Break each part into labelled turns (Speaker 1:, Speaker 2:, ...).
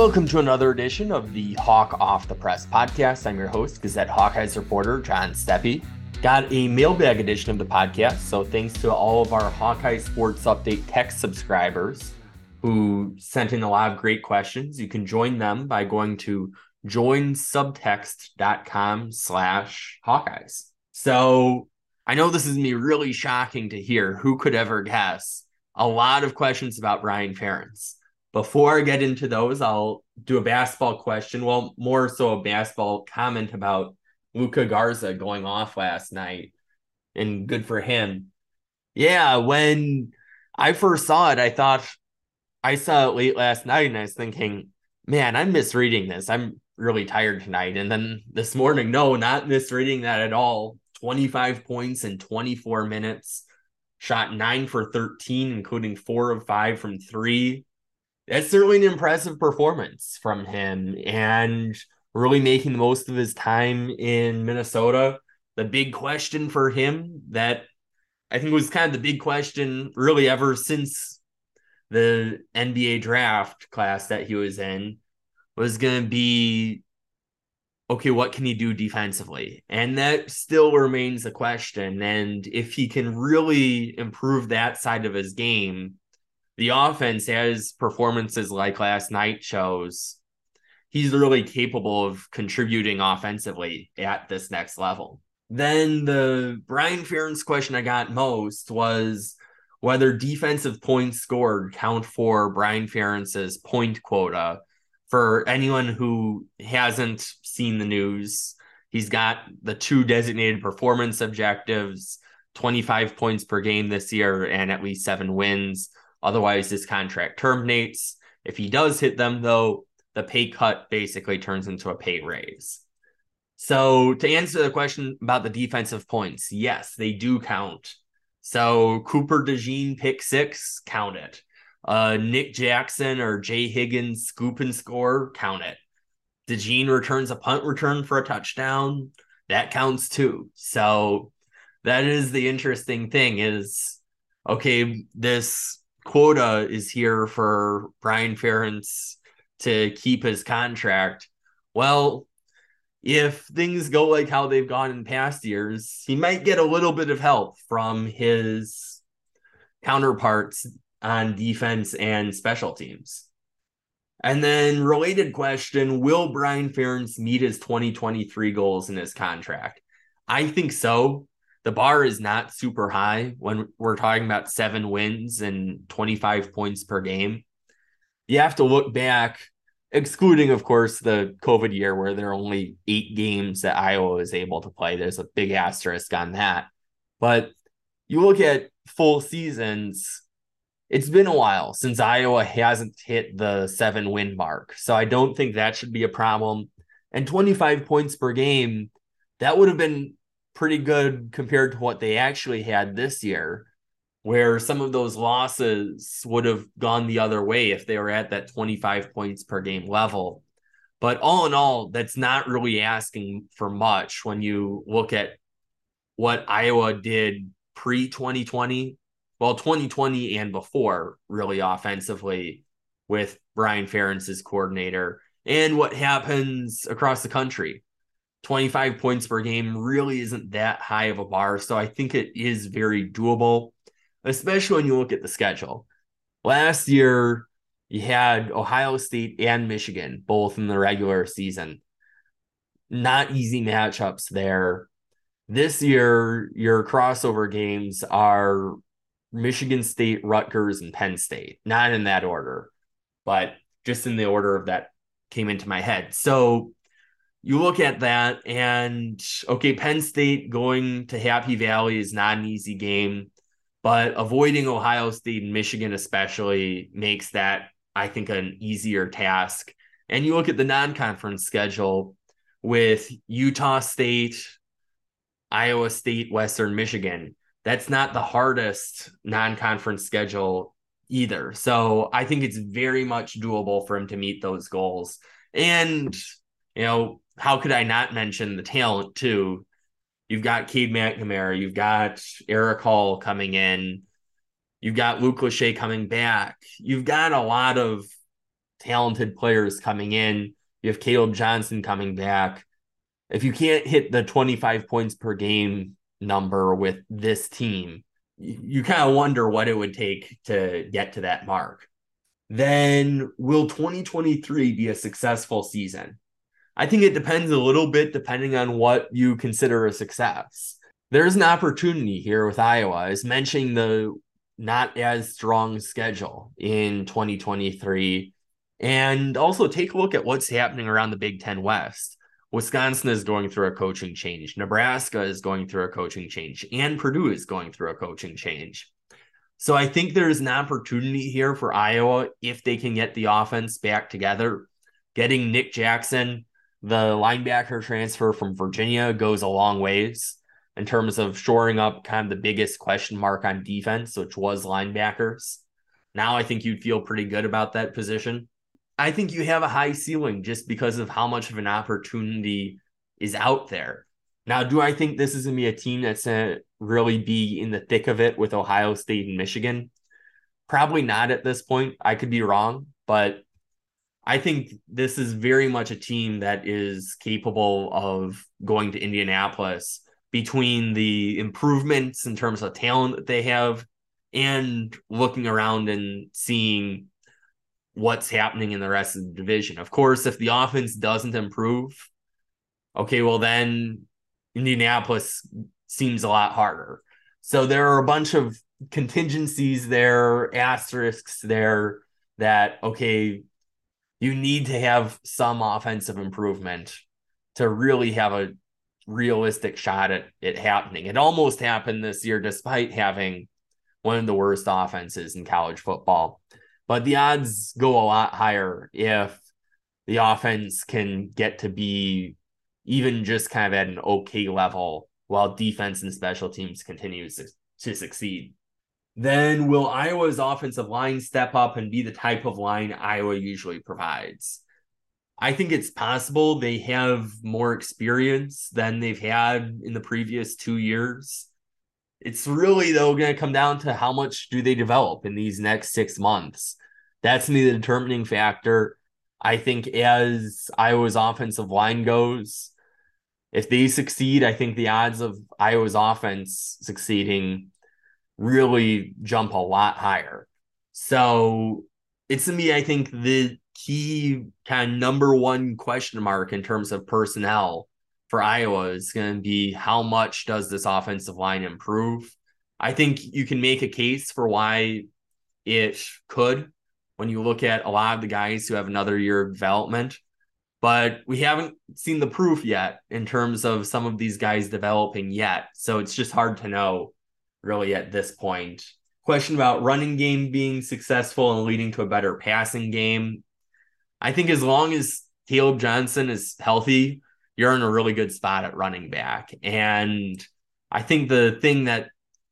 Speaker 1: Welcome to another edition of the Hawk Off the Press podcast. I'm your host, Gazette Hawkeyes reporter John Steppe. Got a mailbag edition of the podcast, so thanks to all of our Hawkeye Sports Update text subscribers who sent in a lot of great questions. You can join them by going to joinsubtext.com slash Hawkeyes. So I know this is me really shocking to hear. Who could ever guess? A lot of questions about Brian Ferentz. Before I get into those, I'll do a basketball question. Well, more so a basketball comment about Luka Garza going off last night. And good for him. Yeah, when I first saw it, I thought I saw it late last night and I was thinking, man, I'm misreading this. I'm really tired tonight. And then this morning, no, not misreading that at all. 25 points in 24 minutes, shot nine for 13, including four of five from three that's certainly an impressive performance from him and really making the most of his time in Minnesota. The big question for him that I think was kind of the big question really ever since the NBA draft class that he was in was going to be okay, what can he do defensively? And that still remains a question. And if he can really improve that side of his game, the offense as performances like last night shows he's really capable of contributing offensively at this next level. Then the Brian Ferentz question I got most was whether defensive points scored count for Brian Ferentz's point quota. For anyone who hasn't seen the news, he's got the two designated performance objectives 25 points per game this year and at least seven wins. Otherwise, his contract terminates. If he does hit them, though, the pay cut basically turns into a pay raise. So, to answer the question about the defensive points, yes, they do count. So, Cooper DeJean pick six, count it. Uh, Nick Jackson or Jay Higgins scoop and score, count it. DeJean returns a punt return for a touchdown, that counts too. So, that is the interesting thing is okay, this quota is here for Brian Ferentz to keep his contract. Well, if things go like how they've gone in past years, he might get a little bit of help from his counterparts on defense and special teams. And then, related question Will Brian Ferentz meet his 2023 goals in his contract? I think so the bar is not super high when we're talking about seven wins and 25 points per game. You have to look back, excluding, of course, the COVID year where there are only eight games that Iowa was able to play. There's a big asterisk on that. But you look at full seasons, it's been a while since Iowa hasn't hit the seven win mark. So I don't think that should be a problem. And 25 points per game, that would have been pretty good compared to what they actually had this year, where some of those losses would have gone the other way if they were at that 25 points per game level. But all in all, that's not really asking for much when you look at what Iowa did pre 2020, well, 2020 and before, really offensively with Brian Ferentz's coordinator, and what happens across the country 25 points per game really isn't that high of a bar. So I think it is very doable, especially when you look at the schedule. Last year, you had Ohio State and Michigan both in the regular season. Not easy matchups there. This year, your crossover games are Michigan State, Rutgers, and Penn State. Not in that order, but just in the order of that came into my head. So you look at that and okay, Penn State going to Happy Valley is not an easy game, but avoiding Ohio State and Michigan especially makes that I think an easier task. And you look at the non-conference schedule with Utah State, Iowa State, Western Michigan. That's not the hardest non-conference schedule either. So I think it's very much doable for him to meet those goals. And you know, how could I not mention the talent too? You've got Cade McNamara, you've got Erick All coming in, you've got Luke Lachey coming back. You've got a lot of talented players coming in. You have Caleb Johnson coming back. If you can't hit the 25 points per game number with this team, you kind of wonder what it would take to get to that mark. Then will 2023 be a successful season? I think it depends a little bit depending on what you consider a success. There's an opportunity here with Iowa, as mentioning the not as strong schedule in 2023. And also take a look at what's happening around the Big Ten West. Wisconsin is going through a coaching change. Nebraska is going through a coaching change. And Purdue is going through a coaching change. So I think there's an opportunity here for Iowa if they can get the offense back together. Getting Nick Jackson, the linebacker transfer from Virginia, goes a long ways in terms of shoring up kind of the biggest question mark on defense, which was linebackers. Now I think you'd feel pretty good about that position. I think you have a high ceiling just because of how much of an opportunity is out there. Now, do I think this is going to be a team that's going to really be in the thick of it with Ohio State and Michigan? Probably not at this point. I could be wrong, but I think this is very much a team that is capable of going to Indianapolis between the improvements in terms of talent that they have and looking around and seeing what's happening in the rest of the division. Of course, if the offense doesn't improve, okay, well, then Indianapolis seems a lot harder. So there are a bunch of contingencies there, asterisks there that, okay, you need to have some offensive improvement to really have a realistic shot at it happening. It almost happened this year, despite having one of the worst offenses in college football. But the odds go a lot higher if the offense can get to be even just kind of at an okay level while defense and special teams continues to, to succeed. Then will Iowa's offensive line step up and be the type of line Iowa usually provides? I think it's possible they have more experience than they've had in the previous two years. It's really though going to come down to how much do they develop in these next six months. That's me the determining factor. I think as Iowa's offensive line goes, if they succeed, I think the odds of Iowa's offense succeeding really jump a lot higher. So it's to me, I think the key kind of number one question mark in terms of personnel for Iowa is going to be how much does this offensive line improve? I think you can make a case for why it could when you look at a lot of the guys who have another year of development. But we haven't seen the proof yet in terms of some of these guys developing yet. So it's just hard to know really at this point. Question about running game being successful and leading to a better passing game. I think as long as Caleb Johnson is healthy, you're in a really good spot at running back. And I think the thing that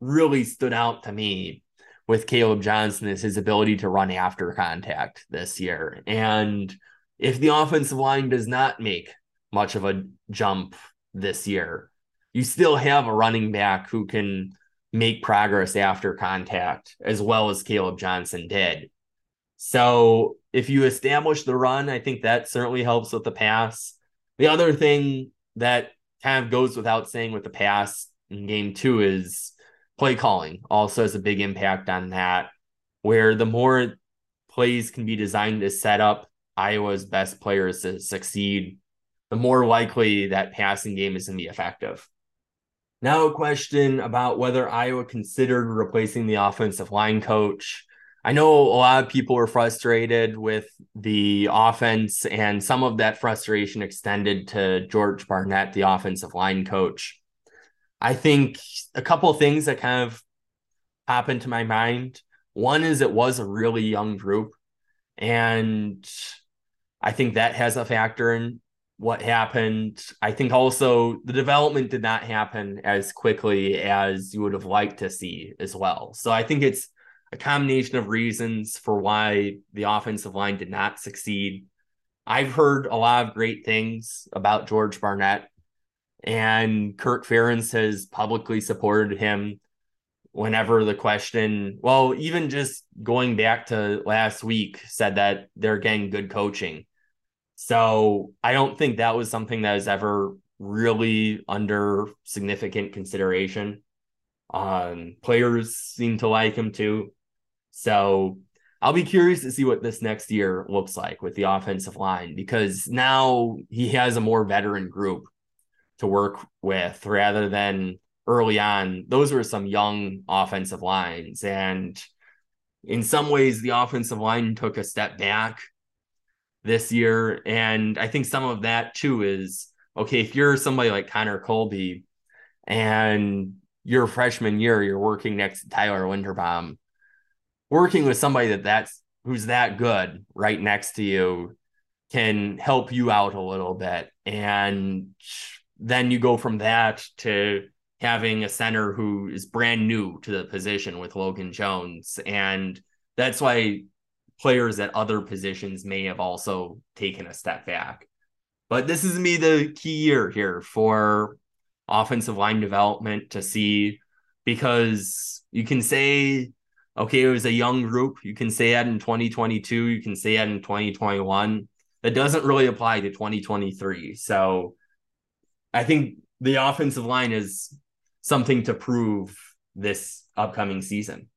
Speaker 1: really stood out to me with Caleb Johnson is his ability to run after contact this year. And if the offensive line does not make much of a jump this year, you still have a running back who can make progress after contact as well as Caleb Johnson did. So if you establish the run, I think that certainly helps with the pass. The other thing that kind of goes without saying with the pass in game two is play calling also has a big impact on that, where the more plays can be designed to set up Iowa's best players to succeed, the more likely that passing game is going to be effective. Now, a question about whether Iowa considered replacing the offensive line coach. I know a lot of people were frustrated with the offense, and some of that frustration extended to George Barnett, the offensive line coach. I think a couple of things that kind of happened to my mind. One is it was a really young group, and I think that has a factor in what happened. I think also the development did not happen as quickly as you would have liked to see as well. So I think it's a combination of reasons for why the offensive line did not succeed. I've heard a lot of great things about George Barnett, and Kirk Ferentz has publicly supported him whenever the question, well, even just going back to last week, said that they're getting good coaching. So I don't think that was something that was ever really under significant consideration. Um, players seem to like him too. So I'll be curious to see what this next year looks like with the offensive line because now he has a more veteran group to work with rather than early on. Those were some young offensive lines. And in some ways, the offensive line took a step back this year. And I think some of that too is okay, if you're somebody like Connor Colby and your freshman year, you're working next to Tyler Linderbaum, working with somebody that that's who's that good right next to you can help you out a little bit. And then you go from that to having a center who is brand new to the position with Logan Jones. And that's why players at other positions may have also taken a step back. But this is me the key year here for offensive line development to see because you can say, okay, it was a young group. You can say that in 2022, you can say that in 2021. That doesn't really apply to 2023. So I think the offensive line is something to prove this upcoming season.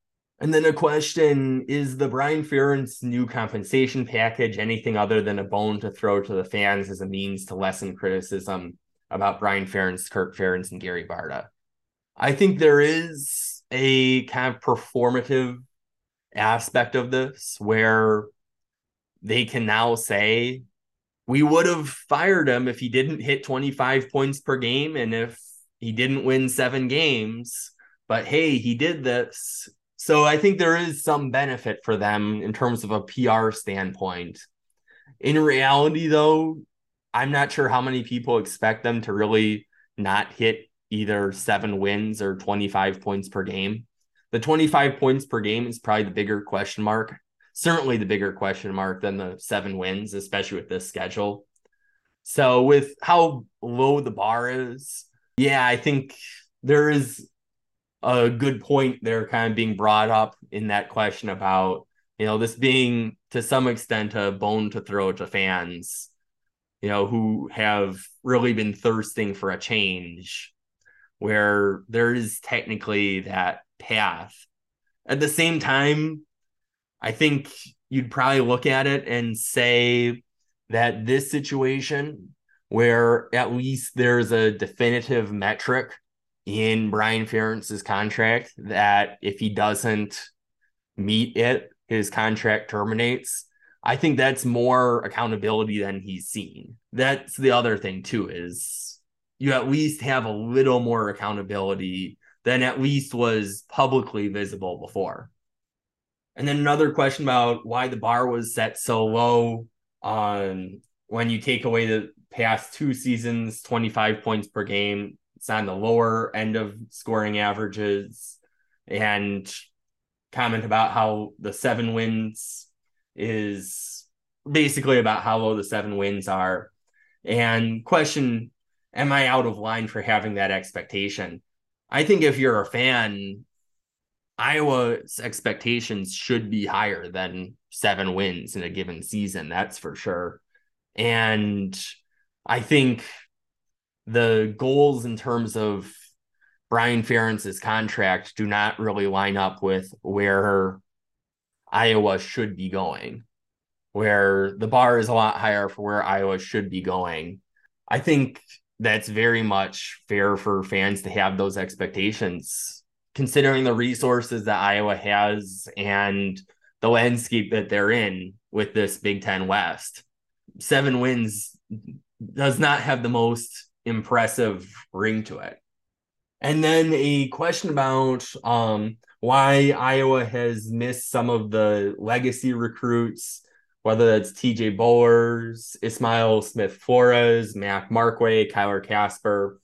Speaker 1: And then a question is the Brian Ferentz new compensation package anything other than a bone to throw to the fans as a means to lessen criticism about Brian Ferentz, Kirk Ferentz, and Gary Barta? I think there is a kind of performative aspect of this where they can now say we would have fired him if he didn't hit 25 points per game and if he didn't win seven games but hey he did this so I think there is some benefit for them in terms of a PR standpoint. In reality, though, I'm not sure how many people expect them to really not hit either seven wins or 25 points per game. The 25 points per game is probably the bigger question mark. Certainly the bigger question mark than the seven wins, especially with this schedule. So, with how low the bar is, yeah, I think there is a good point there kind of being brought up in that question about you know this being to some extent a bone to throw to fans you know who have really been thirsting for a change where there is technically that path. At the same time i think you'd probably look at it and say that this situation where at least there's a definitive metric in Brian Ferentz's contract that if he doesn't meet it, his contract terminates. I think that's more accountability than he's seen. That's the other thing too is you at least have a little more accountability than at least was publicly visible before. And then another question about why the bar was set so low on when you take away the past two seasons, 25 points per game, it's on the lower end of scoring averages and comment about how the seven wins is basically about how low the seven wins are. And question am i out of line for having that expectation? I think if you're a fan iowa's expectations should be higher than seven wins in a given season that's for sure. And i think the goals in terms of Brian Ferentz's contract do not really line up with where Iowa should be going, where the bar is a lot higher for where Iowa should be going. I think that's very much fair for fans to have those expectations, considering the resources that Iowa has and the landscape that they're in with this Big Ten West. Seven wins does not have the most impressive ring to it. And then a question about um, why Iowa has missed some of the legacy recruits, whether that's TJ Bollers, Ismael Smith Flores, Mac Markway, Kyler Kasper.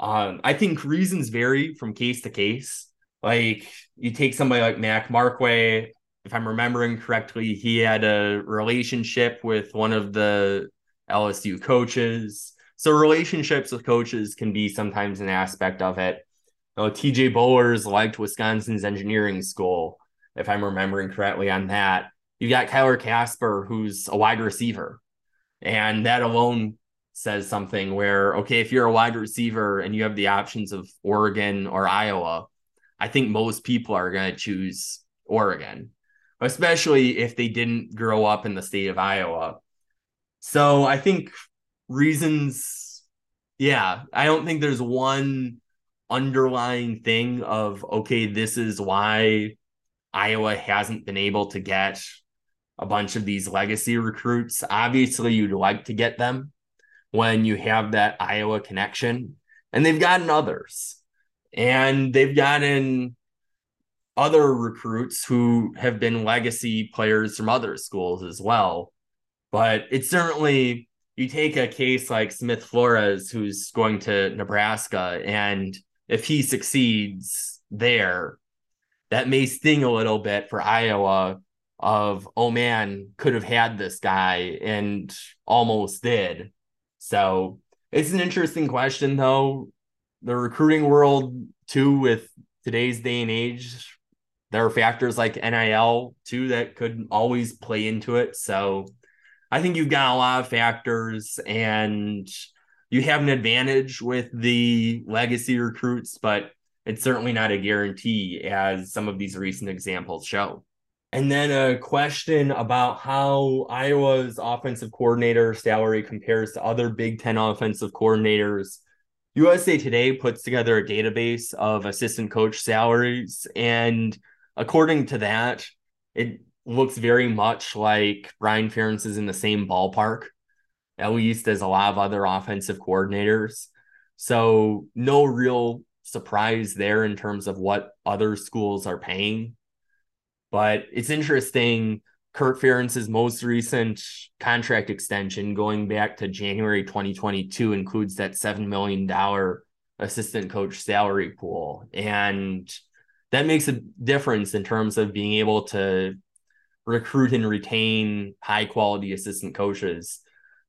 Speaker 1: Um, I think reasons vary from case to case. Like you take somebody like Mac Markway, if I'm remembering correctly, he had a relationship with one of the LSU coaches. So relationships with coaches can be sometimes an aspect of it. know, TJ Bollers liked Wisconsin's engineering school, if I'm remembering correctly on that. you've got Kyler Kasper, who's a wide receiver. And that alone says something where, okay, if you're a wide receiver and you have the options of Oregon or Iowa, I think most people are going to choose Oregon, especially if they didn't grow up in the state of Iowa. So I think reasons, yeah, I don't think there's one underlying thing of, okay, this is why Iowa hasn't been able to get a bunch of these legacy recruits. Obviously, you'd like to get them when you have that Iowa connection, and they've gotten others, and they've gotten other recruits who have been legacy players from other schools as well. But it's certainly you take a case like Smith Flores, who's going to Nebraska, and if he succeeds there, that may sting a little bit for Iowa of, oh man, could have had this guy and almost did. So it's an interesting question, though. The recruiting world, too, with today's day and age, there are factors like NIL, too, that could always play into it. So I think you've got a lot of factors and you have an advantage with the legacy recruits, but it's certainly not a guarantee, as some of these recent examples show. And then a question about how Iowa's offensive coordinator salary compares to other Big Ten offensive coordinators. USA Today puts together a database of assistant coach salaries. And according to that, it looks very much like Brian Ferentz is in the same ballpark, at least as a lot of other offensive coordinators. So, no real surprise there in terms of what other schools are paying. But it's interesting. Kirk Ferentz's most recent contract extension, going back to January 2022, includes that $7 million assistant coach salary pool. And that makes a difference in terms of being able to recruit and retain high quality assistant coaches.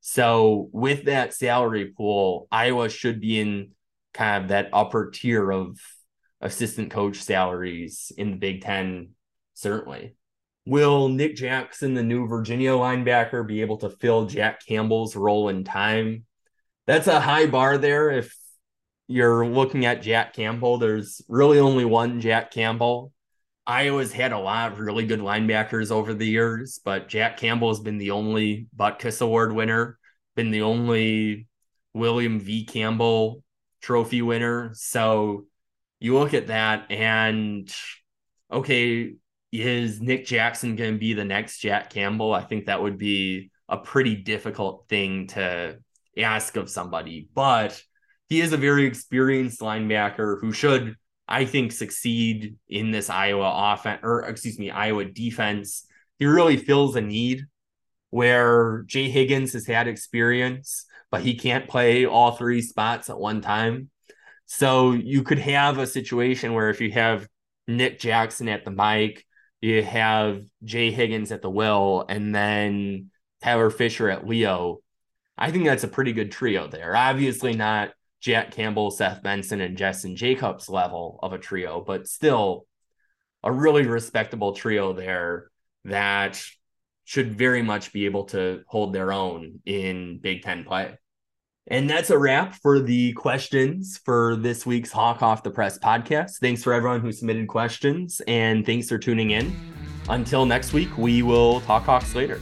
Speaker 1: So, with that salary pool, Iowa should be in kind of that upper tier of assistant coach salaries in the Big Ten, certainly. Will Nick Jackson, the new Virginia linebacker, be able to fill Jack Campbell's role in time? That's a high bar there. If you're looking at Jack Campbell, there's really only one Jack Campbell. Iowa's had a lot of really good linebackers over the years, but Jack Campbell has been the only Butkus Award winner, been the only William V. Campbell trophy winner. So you look at that and okay, is Nick Jackson going to be the next Jack Campbell? I think that would be a pretty difficult thing to ask of somebody, but he is a very experienced linebacker who should, I think, succeed in this Iowa offense or excuse me, Iowa defense. He really fills a need where Jay Higgins has had experience but he can't play all three spots at one time. So you could have a situation where if you have Nick Jackson at the Mike, you have Jay Higgins at the will, and then Tyler Fisher at Leo. I think that's a pretty good trio there. Obviously, not Jack Campbell, Seth Benson, and Jestin Jacobs level of a trio, but still a really respectable trio there that should very much be able to hold their own in Big Ten play. And that's a wrap for the questions for this week's Hawk Off the Press podcast. Thanks for everyone who submitted questions, and thanks for tuning in. Until next week, we will talk Hawks later.